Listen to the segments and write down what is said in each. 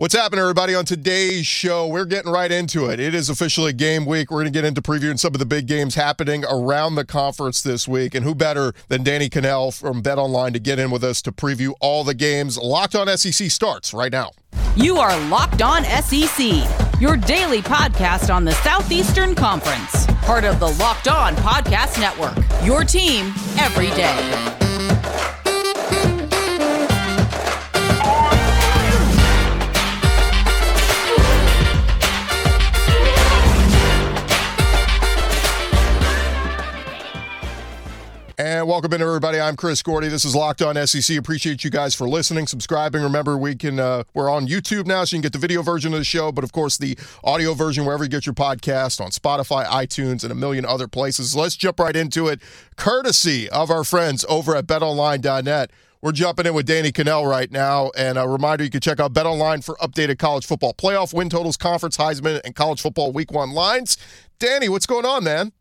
What's happening, everybody? On today's show, we're getting right into it. It is officially game week. We're going to get into previewing some of the big games happening around the conference this week. And who better than Danny Kanell from Bet Online to get in with us to preview all the games? Locked on SEC starts right now. You are Locked On SEC, your daily podcast on the Southeastern Conference, part of the Locked On Podcast Network, your team every day. And welcome in, everybody. I'm Chris Gordy. This is Locked On SEC. Appreciate you guys for listening, subscribing. Remember, we can uh, we're on YouTube now, so you can get the video version of the show, but of course the audio version wherever you get your podcast on Spotify, iTunes, and a million other places. Let's jump right into it, courtesy of our friends over at BetOnline.net. We're jumping in with Danny Kanell right now. And a reminder you can check out Bet Online for updated college football playoff win totals, conference Heisman, and college football week one lines. Danny, what's going on, man?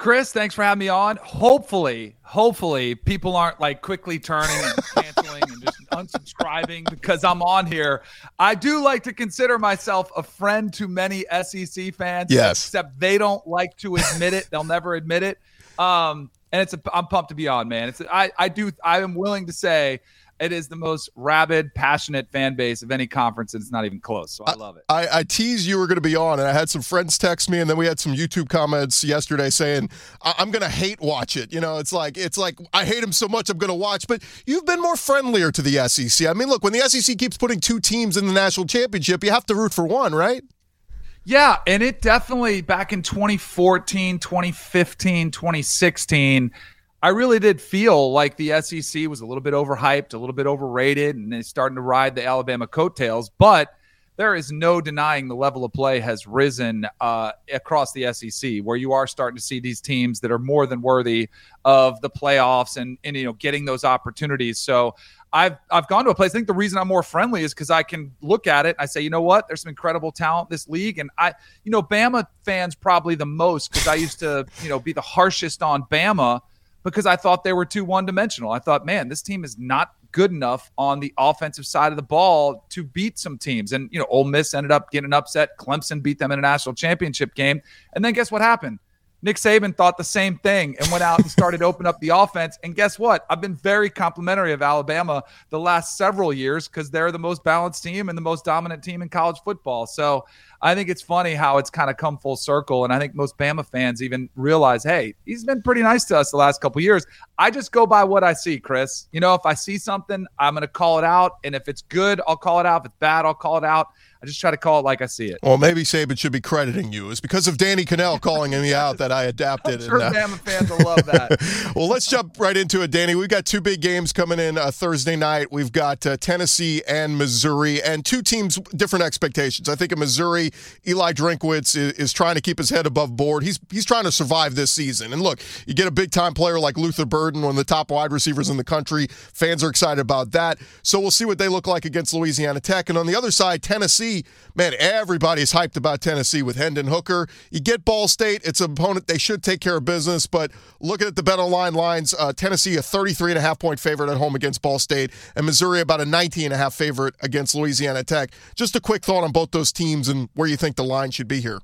Chris, thanks for having me on. Hopefully, hopefully people aren't like quickly turning and canceling and just unsubscribing because I'm on here. I do like to consider myself a friend to many SEC fans. Yes. Except they don't like to admit it. They'll never admit it. Um, and it's a, I'm pumped to be on, man. It's I I do I am willing to say it is the most rabid, passionate fan base of any conference, and it's not even close. So I, I love it. I, I teased you were going to be on, and I had some friends text me, and then we had some YouTube comments yesterday saying I- am going to hate watch it. You know, it's like it's like I hate him so much I'm going to watch. But you've been more friendlier to the SEC. I mean, look, when the SEC keeps putting two teams in the national championship, you have to root for one, right? Yeah, and it definitely back in 2014, 2015, 2016 I really did feel like the SEC was a little bit overhyped, a little bit overrated, and it's starting to ride the Alabama coattails. But there is no denying the level of play has risen uh, across the SEC, where you are starting to see these teams that are more than worthy of the playoffs and, and you know getting those opportunities. So I've I've gone to a place. I think the reason I'm more friendly is because I can look at it. and I say, you know what? There's some incredible talent in this league, and I, you know, Bama fans probably the most because I used to, you know, be the harshest on Bama because I thought they were too one dimensional. I thought, man, this team is not good enough on the offensive side of the ball to beat some teams. And, you know, Ole Miss ended up getting upset. Clemson beat them in a national championship game. And then guess what happened? Nick Saban thought the same thing and went out and started open up the offense. And guess what? I've been very complimentary of Alabama the last several years because they're the most balanced team and the most dominant team in college football. So I think it's funny how it's kind of come full circle. And I think most Bama fans even realize, hey, he's been pretty nice to us the last couple years. I just go by what I see, Chris. You know, if I see something, I'm going to call it out. And if it's good, I'll call it out. If it's bad, I'll call it out. I just try to call it like I see it. Well, maybe Saban should be crediting you. It's because of Danny Kanell calling me out that I adapted. I'm sure and, uh, Bama fans will love that. well, let's jump right into it, Danny. We've got two big games coming in uh, Thursday night. We've got uh, Tennessee and Missouri, and two teams different expectations. I think in Missouri, Eli Drinkwitz is, is trying to keep his head above board. He's he's trying to survive this season. And look, you get a big time player like Luther Burden, one of the top wide receivers in the country. Fans are excited about that. So we'll see what they look like against Louisiana Tech. And on the other side, Tennessee, man everybody's hyped about Tennessee with Hendon Hooker. You get Ball State, it's an opponent they should take care of business, but looking at the bet online lines, uh, Tennessee a 33 and a half point favorite at home against Ball State, and Missouri about a 19 and a half favorite against Louisiana Tech. Just a quick thought on both those teams and where you think the line should be here.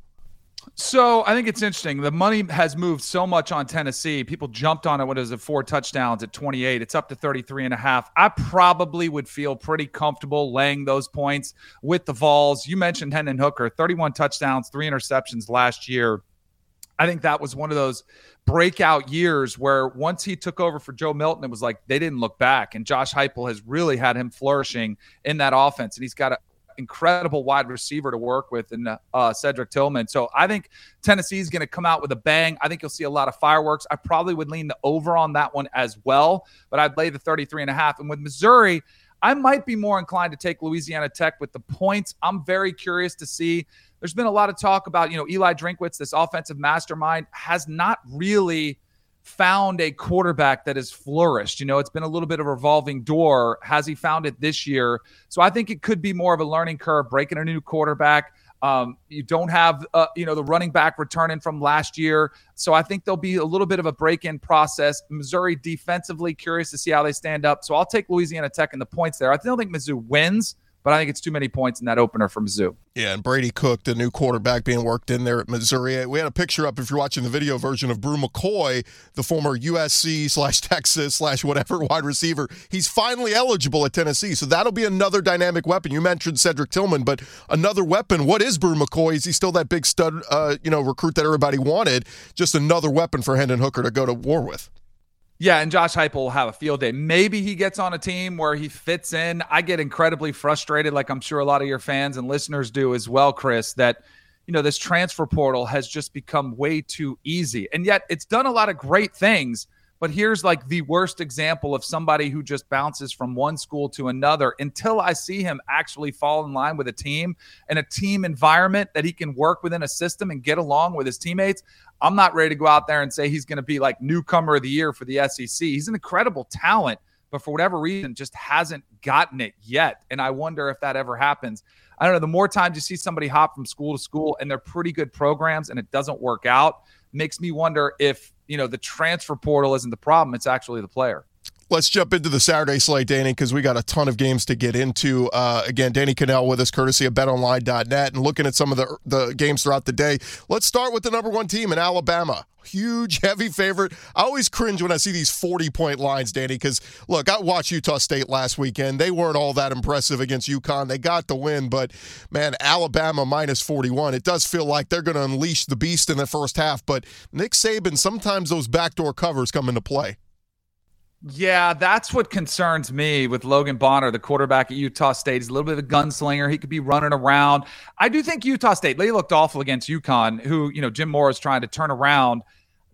So I think it's interesting. The money has moved so much on Tennessee. People jumped on it when it was at four touchdowns at 28. It's up to 33 and a half. I probably would feel pretty comfortable laying those points with the Vols. You mentioned Hendon Hooker, 31 touchdowns, three interceptions last year. I think that was one of those breakout years where once he took over for Joe Milton, it was like they didn't look back. And Josh Heupel has really had him flourishing in that offense. And he's got a incredible wide receiver to work with in uh, Cedric Tillman. So I think Tennessee is going to come out with a bang. I think you'll see a lot of fireworks. I probably would lean the over on that one as well, but I'd lay the 33 and a half. And with Missouri, I might be more inclined to take Louisiana Tech with the points. I'm very curious to see. There's been a lot of talk about, you know, Eli Drinkwitz, this offensive mastermind, has not really found a quarterback that has flourished. You know, it's been a little bit of a revolving door. Has he found it this year? So I think it could be more of a learning curve, breaking a new quarterback. Um, you don't have, uh, you know, the running back returning from last year. So I think there'll be a little bit of a break in process. Missouri defensively, curious to see how they stand up. So I'll take Louisiana Tech and the points there. I don't think Mizzou wins, but I think it's too many points in that opener from Zoo. Yeah, and Brady Cook, the new quarterback being worked in there at Missouri. We had a picture up if you're watching the video version of Bru McCoy, the former USC slash Texas slash whatever wide receiver. He's finally eligible at Tennessee, so that'll be another dynamic weapon. You mentioned Cedric Tillman, but another weapon. What is Bru McCoy? Is he still that big stud, uh, you know, recruit that everybody wanted? Just another weapon for Hendon Hooker to go to war with. Yeah, and Josh Heupel will have a field day. Maybe he gets on a team where he fits in. I get incredibly frustrated, like I'm sure a lot of your fans and listeners do as well, Chris, that you know this transfer portal has just become way too easy. And yet it's done a lot of great things. But here's like the worst example of somebody who just bounces from one school to another until I see him actually fall in line with a team and a team environment that he can work within a system and get along with his teammates. I'm not ready to go out there and say he's going to be like newcomer of the year for the SEC. He's an incredible talent, but for whatever reason, just hasn't gotten it yet. And I wonder if that ever happens. I don't know. The more times you see somebody hop from school to school and they're pretty good programs and it doesn't work out, makes me wonder if you know the transfer portal isn't the problem; it's actually the player. Let's jump into the Saturday slate, Danny, because we got a ton of games to get into. Uh, again, Danny Kanell with us, courtesy of BetOnline.net, and looking at some of the the games throughout the day. Let's start with the number one team in Alabama. Huge, heavy favorite. I always cringe when I see these 40 point lines, Danny, because look, I watched Utah State last weekend. They weren't all that impressive against UConn. They got the win, but man, Alabama minus 41. It does feel like they're going to unleash the beast in the first half, but Nick Saban, sometimes those backdoor covers come into play. Yeah, that's what concerns me with Logan Bonner, the quarterback at Utah State. He's a little bit of a gunslinger. He could be running around. I do think Utah State, they looked awful against UConn, who, you know, Jim Mora is trying to turn around.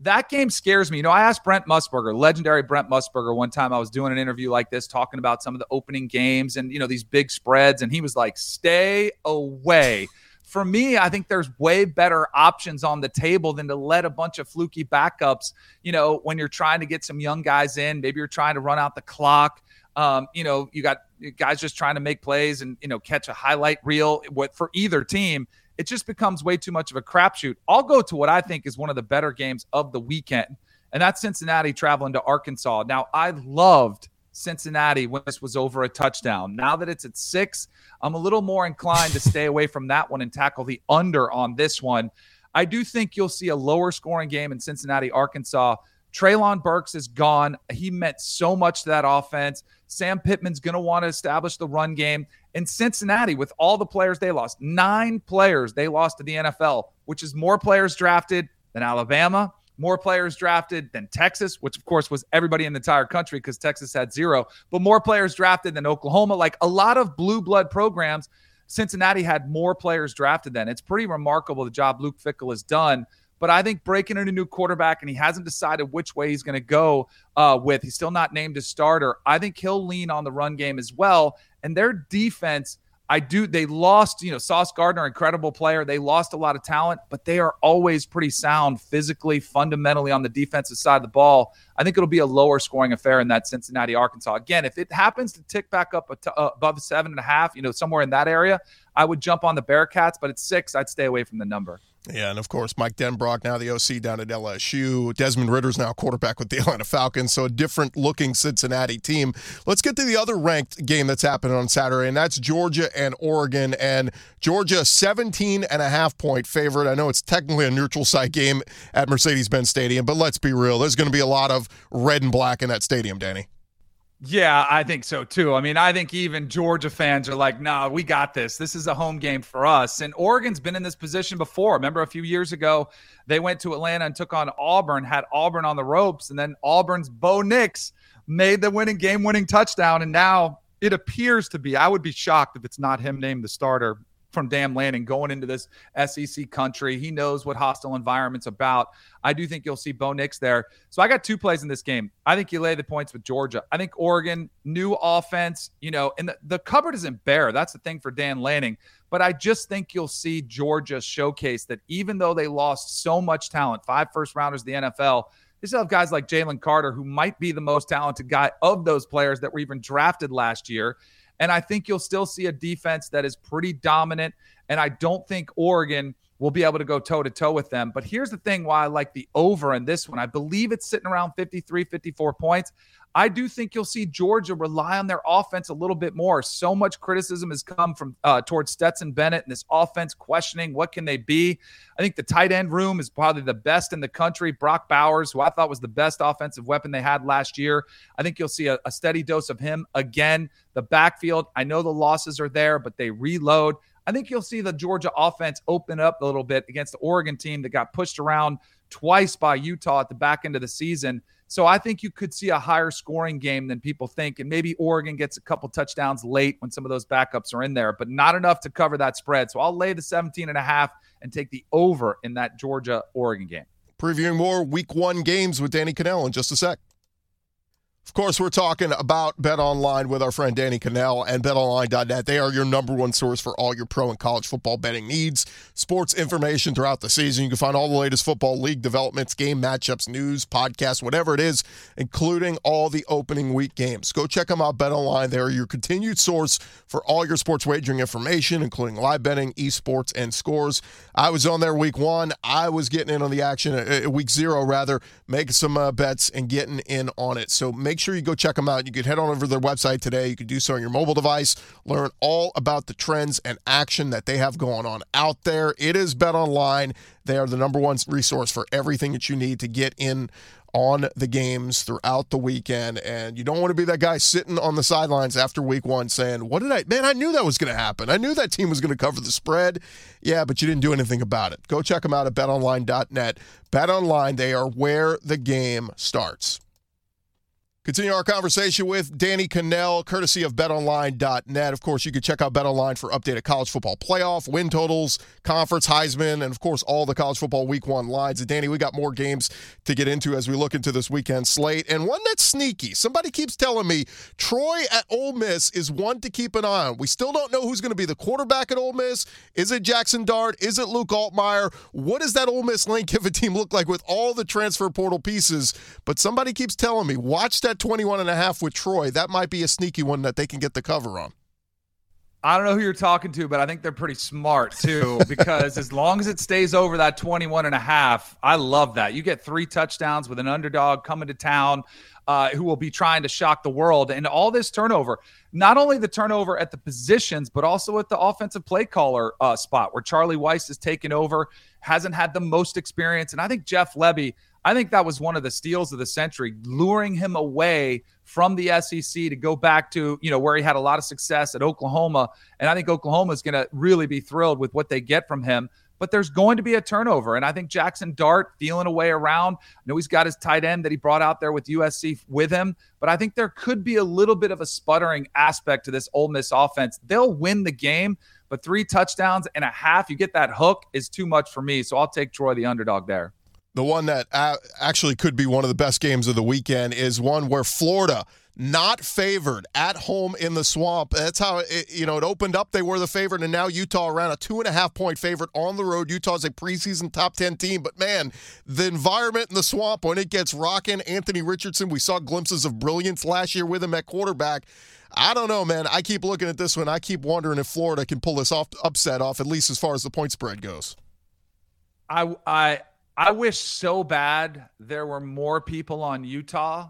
That game scares me. You know, I asked Brent Musburger, legendary Brent Musburger, one time I was doing an interview like this, talking about some of the opening games and, you know, these big spreads. And he was like, stay away for me, I think there's way better options on the table than to let a bunch of fluky backups, you know, when you're trying to get some young guys in, maybe you're trying to run out the clock. Um, you know, you got guys just trying to make plays and, you know, catch a highlight reel what for either team. It just becomes way too much of a crapshoot. I'll go to what I think is one of the better games of the weekend, and that's Cincinnati traveling to Arkansas. Now, I loved Cincinnati when this was over a touchdown. Now that it's at six, I'm a little more inclined to stay away from that one and tackle the under on this one. I do think you'll see a lower scoring game in Cincinnati, Arkansas. Treylon Burks is gone. He meant so much to that offense. Sam Pittman's going to want to establish the run game. In Cincinnati, with all the players they lost, nine players they lost to the NFL, which is more players drafted than Alabama, more players drafted than Texas, which of course was everybody in the entire country because Texas had zero, but more players drafted than Oklahoma. Like a lot of blue blood programs, Cincinnati had more players drafted than. It's pretty remarkable the job Luke Fickell has done. But I think breaking in a new quarterback and he hasn't decided which way he's going to go uh, with. He's still not named a starter. I think he'll lean on the run game as well. And their defense I do. They lost, you know, Sauce Gardner, incredible player. They lost a lot of talent, but they are always pretty sound physically, fundamentally on the defensive side of the ball. I think it'll be a lower scoring affair in that Cincinnati, Arkansas. Again, if it happens to tick back up uh, above seven and a half, you know, somewhere in that area, I would jump on the Bearcats. But at six, I'd stay away from the number. Yeah, and of course, Mike Denbrock, now the OC down at LSU. Desmond Ridder's now quarterback with the Atlanta Falcons, so a different looking Cincinnati team. Let's get to the other ranked game that's happening on Saturday, and that's Georgia and Oregon. And Georgia, 17 and a half point favorite. I know it's technically a neutral site game at Mercedes Benz Stadium, but let's be real. There's going to be a lot of red and black in that stadium, Danny. Yeah, I think so too. I mean, I think even Georgia fans are like, "No, nah, we got this. This is a home game for us." And Oregon's been in this position before. Remember a few years ago, they went to Atlanta and took on Auburn, had Auburn on the ropes, and then Auburn's Bo Nix made the winning game-winning touchdown and now it appears to be. I would be shocked if it's not him named the starter from Dan Lanning going into this SEC country. He knows what hostile environment's about. I do think you'll see Bo Nix there. So I got two plays in this game. I think you lay the points with Georgia. I think Oregon, new offense, you know, and the, the cupboard isn't bare. That's the thing for Dan Lanning. But I just think you'll see Georgia showcase that even though they lost so much talent, five first rounders the NFL, they still have guys like Jalen Carter, who might be the most talented guy of those players that were even drafted last year. And I think you'll still see a defense that is pretty dominant. And I don't think Oregon will be able to go toe to toe with them. But here's the thing why I like the over in this one. I believe it's sitting around 53, 54 points. I do think you'll see Georgia rely on their offense a little bit more. So much criticism has come from uh, towards Stetson Bennett and this offense questioning what can they be. I think the tight end room is probably the best in the country. Brock Bowers, who I thought was the best offensive weapon they had last year, I think you'll see a, a steady dose of him again. The backfield, I know the losses are there, but they reload. I think you'll see the Georgia offense open up a little bit against the Oregon team that got pushed around twice by Utah at the back end of the season. So I think you could see a higher scoring game than people think. And maybe Oregon gets a couple touchdowns late when some of those backups are in there, but not enough to cover that spread. So I'll lay the 17 and a half and take the over in that Georgia Oregon game. Previewing more week one games with Danny Kanell in just a sec. Of course, we're talking about Bet Online with our friend Danny Kanell and BetOnline.net. They are your number one source for all your pro and college football betting needs, sports information throughout the season. You can find all the latest football league developments, game matchups, news, podcasts, whatever it is, including all the opening week games. Go check them out, Bet Online. They are your continued source for all your sports wagering information, including live betting, esports, and scores. I was on there week one. I was getting in on the action, uh, week zero rather, making some uh, bets and getting in on it. So make make sure you go check them out. You can head on over to their website today. You can do so on your mobile device, learn all about the trends and action that they have going on out there. It is Bet Online. They are the number one resource for everything that you need to get in on the games throughout the weekend. And you don't want to be that guy sitting on the sidelines after week one saying, What did I, man, I knew that was going to happen. I knew that team was going to cover the spread. Yeah, but you didn't do anything about it. Go check them out at betonline.net. BetOnline, they are where the game starts. Continue our conversation with Danny Kanell, courtesy of betonline.net. Of course, you can check out betonline for updated college football playoff, win totals, conference, Heisman, and of course, all the college football week one lines. And Danny, we got more games to get into as we look into this weekend slate. And one that's sneaky. Somebody keeps telling me Troy at Ole Miss is one to keep an eye on. We still don't know who's going to be the quarterback at Ole Miss. Is it Jackson Dart? Is it Luke Altmyer? What does that Ole Miss Lane Kiffin team look like with all the transfer portal pieces? But somebody keeps telling me, watch that 21 and a half with Troy, that might be a sneaky one that they can get the cover on. I don't know who you're talking to, but I think they're pretty smart too because as long as it stays over that 21 and a half, I love that. You get three touchdowns with an underdog coming to town uh, who will be trying to shock the world and all this turnover, not only the turnover at the positions, but also at the offensive play caller uh, spot where Charlie Weis is taking over, hasn't had the most experience. And I think Jeff Lebby – I think that was one of the steals of the century, luring him away from the SEC to go back to, you know, where he had a lot of success at Oklahoma. And I think Oklahoma is going to really be thrilled with what they get from him. But there's going to be a turnover. And I think Jackson Dart feeling a way around. I know he's got his tight end that he brought out there with USC with him. But I think there could be a little bit of a sputtering aspect to this Ole Miss offense. They'll win the game, but three touchdowns and a half, you get that hook is too much for me. So I'll take Troy, the underdog there the one that actually could be one of the best games of the weekend is one where Florida not favored at home in the swamp. That's how it, you know it opened up. They were the favorite, and now Utah around a two and a half point favorite on the road. Utah's a preseason top ten team, but man, the environment in the swamp when it gets rocking. Anthony Richardson, we saw glimpses of brilliance last year with him at quarterback. I don't know, man. I keep looking at this one. I keep wondering if Florida can pull this off upset off, at least as far as the point spread goes. I I I wish so bad there were more people on Utah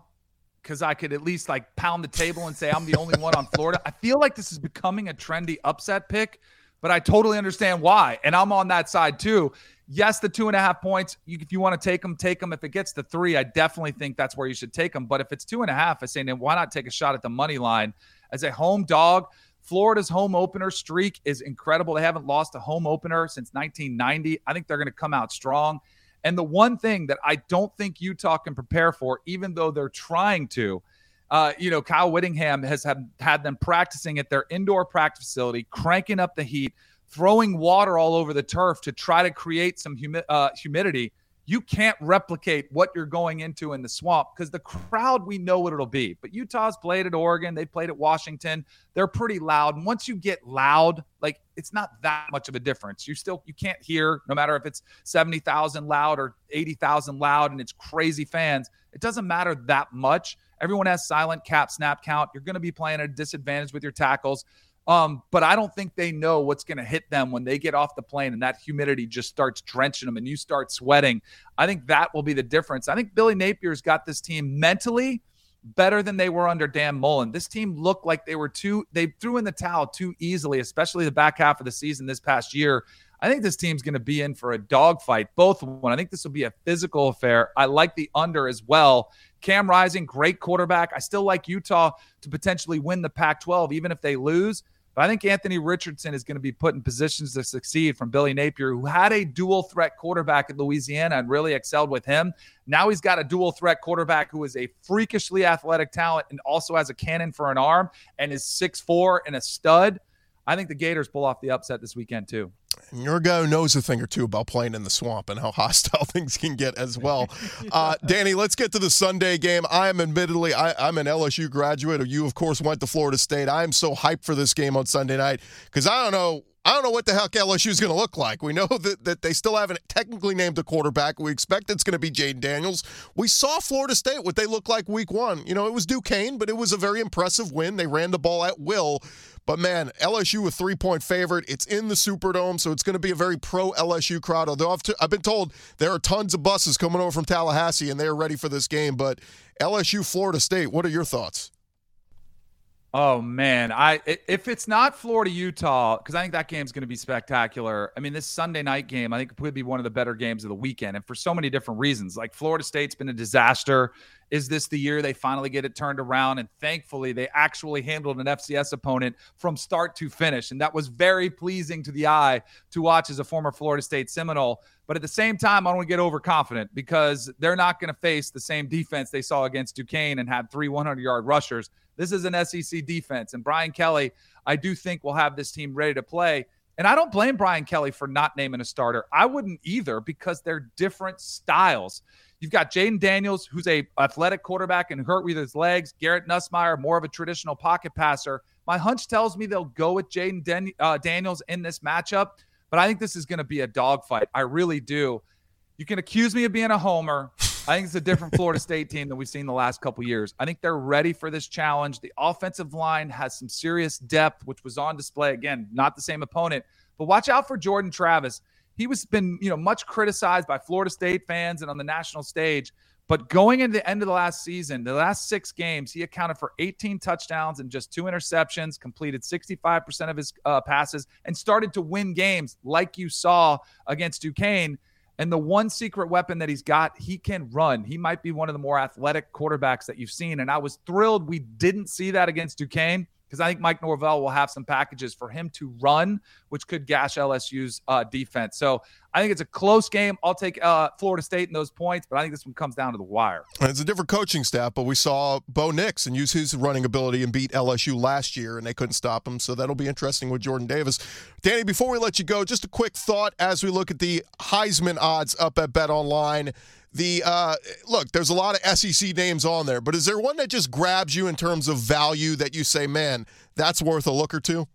because I could at least like pound the table and say I'm the only one on Florida. I feel like this is becoming a trendy upset pick, but I totally understand why. And I'm on that side too. Yes, the two and a half points, you, if you want to take them, take them. If it gets to three, I definitely think that's where you should take them. But if it's two and a half, I say, then why not take a shot at the money line as a home dog? Florida's home opener streak is incredible. They haven't lost a home opener since 1990. I think they're going to come out strong. And the one thing that I don't think Utah can prepare for, even though they're trying to, uh, you know, Kyle Whittingham has had, had them practicing at their indoor practice facility, cranking up the heat, throwing water all over the turf to try to create some humi- uh, humidity you can't replicate what you're going into in the swamp because the crowd we know what it'll be. But utah's played at oregon they played at washington they're pretty loud. And once you get loud like it's not that much of a difference. You still you can't hear no matter if it's 70000 loud or 80000 loud and it's crazy fans it doesn't matter that much. Everyone has silent cap snap count. You're going to be playing at a disadvantage with your tackles Um, but I don't think they know what's going to hit them when they get off the plane and that humidity just starts drenching them and you start sweating. I think that will be the difference. I think Billy Napier's got this team mentally better than they were under Dan Mullen. This team looked like they were too, they threw in the towel too easily, especially the back half of the season this past year. I think this team's going to be in for a dogfight, both one. I think this will be a physical affair. I like the under as well. Cam Rising, great quarterback. I still like Utah to potentially win the Pac 12, even if they lose. But I think Anthony Richardson is going to be put in positions to succeed from Billy Napier, who had a dual threat quarterback at Louisiana and really excelled with him. Now he's got a dual threat quarterback who is a freakishly athletic talent and also has a cannon for an arm and is six four and a stud. I think the Gators pull off the upset this weekend, too. And you're a guy who knows a thing or two about playing in the swamp and how hostile things can get as well. Uh, Danny, let's get to the Sunday game. I am admittedly, I, am an LSU graduate. You, of course, went to Florida State. I am so hyped for this game on Sunday night because I don't know I don't know what the heck LSU is going to look like. We know that, that they still haven't technically named a quarterback. We expect it's going to be Jayden Daniels. We saw Florida State what they looked like week one. You know, it was Duquesne, but it was a very impressive win. They ran the ball at will. But man, LSU a three point favorite. It's in the Superdome, so it's going to be a very pro LSU crowd. Although I've, t- I've been told there are tons of buses coming over from Tallahassee and they're ready for this game. But LSU, Florida State, what are your thoughts? Oh man, I if it's not Florida Utah, because I think that game's going to be spectacular. I mean, this Sunday night game, I think could be one of the better games of the weekend, and for so many different reasons. Like Florida State's been a disaster. Is this the year they finally get it turned around? And thankfully, they actually handled an FCS opponent from start to finish, and that was very pleasing to the eye to watch as a former Florida State Seminole. But at the same time, I don't want to get overconfident because they're not going to face the same defense they saw against Duquesne and had three 100 yard rushers. This is an SEC defense. And Brian Kelly, I do think will have this team ready to play. And I don't blame Brian Kelly for not naming a starter. I wouldn't either because they're different styles. You've got Jayden Daniels, who's a athletic quarterback and hurt with his legs. Garrett Nussmeier, more of a traditional pocket passer. My hunch tells me they'll go with Jayden Dan- uh, Daniels in this matchup, but I think this is going to be a dogfight. I really do. You can accuse me of being a homer. I think it's a different Florida State team than we've seen the last couple years. I think they're ready for this challenge. The offensive line has some serious depth, which was on display again. Not the same opponent, but watch out for Jordan Travis. He was been you know much criticized by Florida State fans and on the national stage. But going into the end of the last season, the last six games, he accounted for 18 touchdowns and just two interceptions, completed 65% of his uh, passes, and started to win games like you saw against Duquesne. And the one secret weapon that he's got, he can run. He might be one of the more athletic quarterbacks that you've seen. And I was thrilled we didn't see that against Duquesne because I think Mike Norvell will have some packages for him to run, which could gash LSU's uh, defense. So I think it's a close game. I'll take uh, Florida State in those points, but I think this one comes down to the wire. It's a different coaching staff, but we saw Bo Nix and use his running ability and beat LSU last year, and they couldn't stop him. So that'll be interesting with Jordan Davis. Danny, before we let you go, just a quick thought as we look at the Heisman odds up at Bet Online. The uh, look, there's a lot of SEC names on there, but is there one that just grabs you in terms of value that you say, man, that's worth a look or two?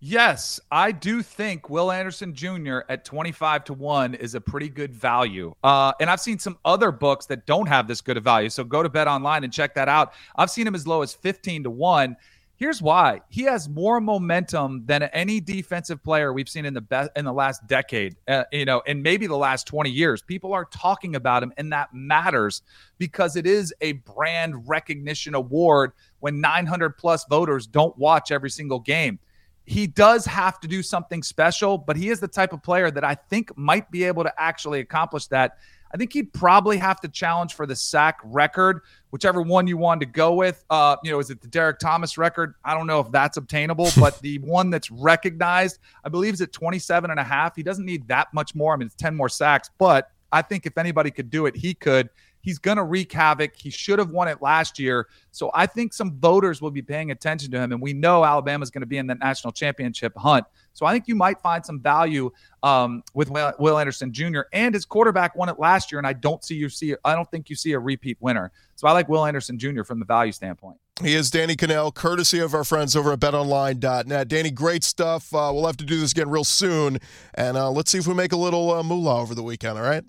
Yes, I do think Will Anderson Jr. at 25 to 1 is a pretty good value. Uh, and I've seen some other books that don't have this good of value. So go to Bet Online and check that out. I've seen him as low as 15 to 1. Here's why. He has more momentum than any defensive player we've seen in the best in the last decade, uh, you know, and maybe the last 20 years. People are talking about him and that matters because it is a brand recognition award when 900 plus voters don't watch every single game. He does have to do something special, but he is the type of player that I think might be able to actually accomplish that. I think he'd probably have to challenge for the sack record, whichever one you want to go with. Uh, you know, is it the Derrick Thomas record? I don't know if that's obtainable, but the one that's recognized, I believe, is at 27 and a half. He doesn't need that much more. I mean, it's 10 more sacks, but I think if anybody could do it, he could. He's going to wreak havoc. He should have won it last year. So I think some voters will be paying attention to him. And we know Alabama's going to be in the national championship hunt. So I think you might find some value um, with Will Anderson Jr. and his quarterback won it last year. And I don't see you see, I don't think you see a repeat winner. So I like Will Anderson Jr. from the value standpoint. He is Danny Kanell, courtesy of our friends over at betonline.net. Danny, great stuff. Uh, we'll have to do this again real soon. And uh, let's see if we make a little uh, moolah over the weekend, all right?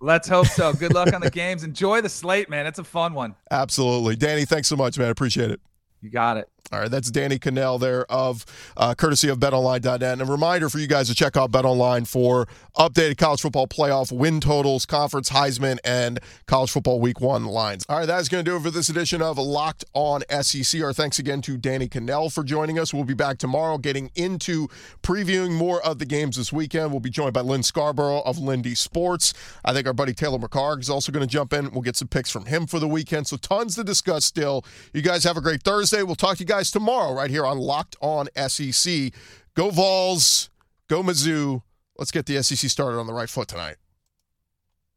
Let's hope so. Good luck on the games. Enjoy the slate, man. It's a fun one. Absolutely. Danny, thanks so much, man. I appreciate it. You got it. All right, that's Danny Kanell there of uh, courtesy of betonline.net. And a reminder for you guys to check out BetOnline for updated college football playoff win totals, conference Heisman, and college football week one lines. All right, that's going to do it for this edition of Locked On SEC. Our thanks again to Danny Kanell for joining us. We'll be back tomorrow getting into previewing more of the games this weekend. We'll be joined by Lynn Scarborough of Lindy Sports. I think our buddy Taylor McCarg is also going to jump in. We'll get some picks from him for the weekend. So tons to discuss still. You guys have a great Thursday. We'll talk to you guys guys tomorrow right here on Locked On SEC. Go Vols, go Mizzou. Let's get the SEC started on the right foot tonight.